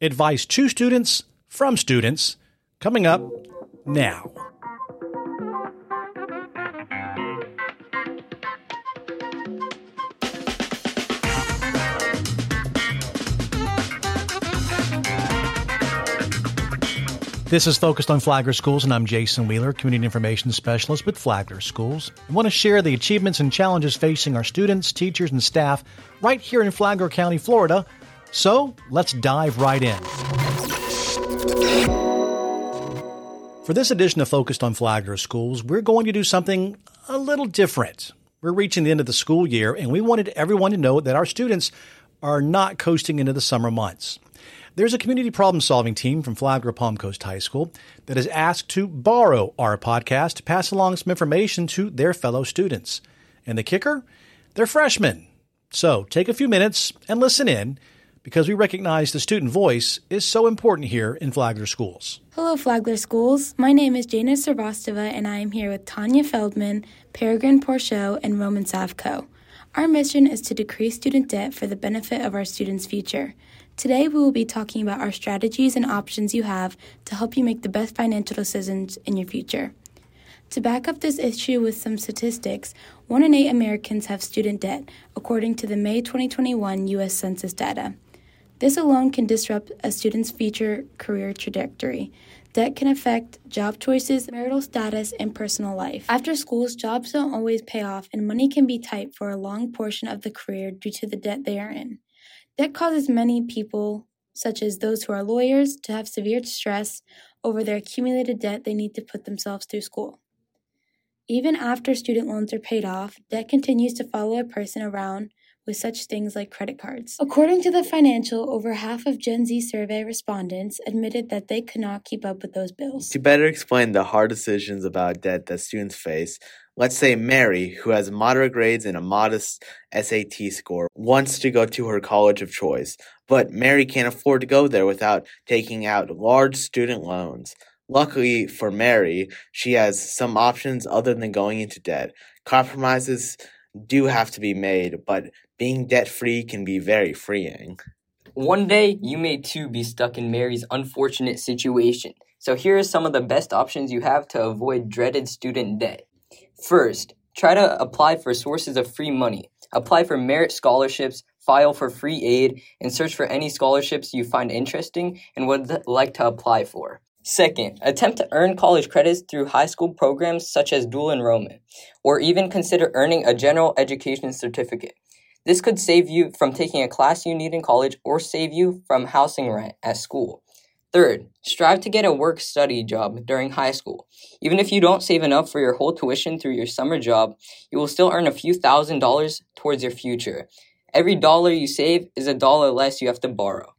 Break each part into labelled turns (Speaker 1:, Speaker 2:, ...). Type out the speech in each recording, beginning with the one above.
Speaker 1: Advice to students from students coming up now. This is focused on Flagler Schools, and I'm Jason Wheeler, Community Information Specialist with Flagler Schools. I want to share the achievements and challenges facing our students, teachers, and staff right here in Flagler County, Florida. So let's dive right in. For this edition of Focused on Flagler Schools, we're going to do something a little different. We're reaching the end of the school year, and we wanted everyone to know that our students are not coasting into the summer months. There's a community problem solving team from Flagler Palm Coast High School that is asked to borrow our podcast to pass along some information to their fellow students. And the kicker? They're freshmen. So take a few minutes and listen in because we recognize the student voice is so important here in Flagler Schools.
Speaker 2: Hello, Flagler Schools. My name is Jana Servastova, and I am here with Tanya Feldman, Peregrine Porchot, and Roman Savko. Our mission is to decrease student debt for the benefit of our students' future. Today, we will be talking about our strategies and options you have to help you make the best financial decisions in your future. To back up this issue with some statistics, one in eight Americans have student debt, according to the May 2021 U.S. Census data. This alone can disrupt a student's future career trajectory. Debt can affect job choices, marital status, and personal life. After schools, jobs don't always pay off, and money can be tight for a long portion of the career due to the debt they are in. Debt causes many people, such as those who are lawyers, to have severe stress over their accumulated debt they need to put themselves through school. Even after student loans are paid off, debt continues to follow a person around with such things like credit cards. According to the financial, over half of Gen Z survey respondents admitted that they could not keep up with those bills.
Speaker 3: To better explain the hard decisions about debt that students face, let's say Mary, who has moderate grades and a modest SAT score, wants to go to her college of choice, but Mary can't afford to go there without taking out large student loans. Luckily for Mary, she has some options other than going into debt. Compromises do have to be made, but being debt free can be very freeing.
Speaker 4: One day, you may too be stuck in Mary's unfortunate situation. So, here are some of the best options you have to avoid dreaded student debt. First, try to apply for sources of free money. Apply for merit scholarships, file for free aid, and search for any scholarships you find interesting and would like to apply for. Second, attempt to earn college credits through high school programs such as dual enrollment, or even consider earning a general education certificate. This could save you from taking a class you need in college or save you from housing rent at school. Third, strive to get a work study job during high school. Even if you don't save enough for your whole tuition through your summer job, you will still earn a few thousand dollars towards your future. Every dollar you save is a dollar less you have to borrow.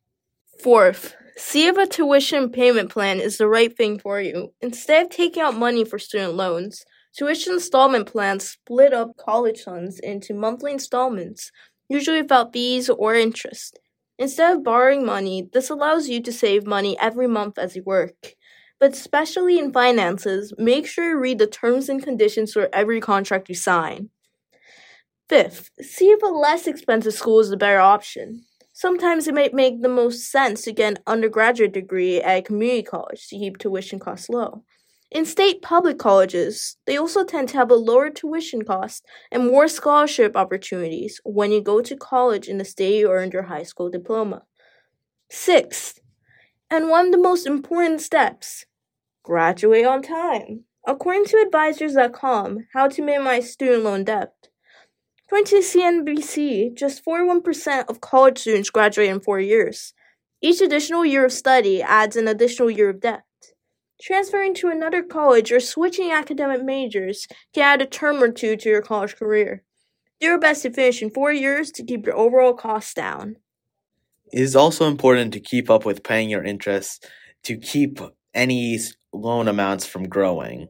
Speaker 5: Fourth, see if a tuition payment plan is the right thing for you. Instead of taking out money for student loans, tuition installment plans split up college funds into monthly installments, usually without fees or interest. Instead of borrowing money, this allows you to save money every month as you work. But especially in finances, make sure you read the terms and conditions for every contract you sign. Fifth, see if a less expensive school is a better option. Sometimes it might make the most sense to get an undergraduate degree at a community college to keep tuition costs low. In state public colleges, they also tend to have a lower tuition cost and more scholarship opportunities when you go to college in the state you earned your high school diploma. Sixth, and one of the most important steps, graduate on time. According to advisors.com, how to minimize student loan debt. According to CNBC, just 41% of college students graduate in four years. Each additional year of study adds an additional year of debt. Transferring to another college or switching academic majors can add a term or two to your college career. Do your best to finish in four years to keep your overall costs down.
Speaker 3: It is also important to keep up with paying your interest to keep any loan amounts from growing.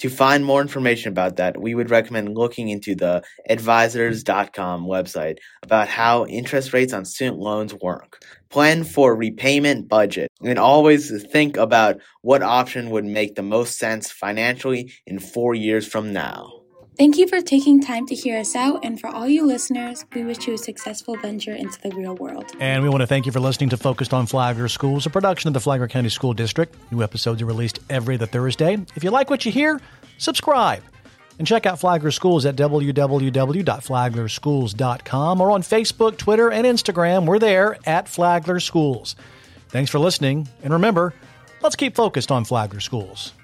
Speaker 3: To find more information about that, we would recommend looking into the advisors.com website about how interest rates on student loans work. Plan for repayment budget and always think about what option would make the most sense financially in four years from now.
Speaker 2: Thank you for taking time to hear us out, and for all you listeners, we wish you a successful venture into the real world.
Speaker 1: And we want to thank you for listening to Focused on Flagler Schools, a production of the Flagler County School District. New episodes are released every other Thursday. If you like what you hear, subscribe. And check out Flagler Schools at www.flaglerschools.com or on Facebook, Twitter, and Instagram. We're there at Flagler Schools. Thanks for listening, and remember, let's keep focused on Flagler Schools.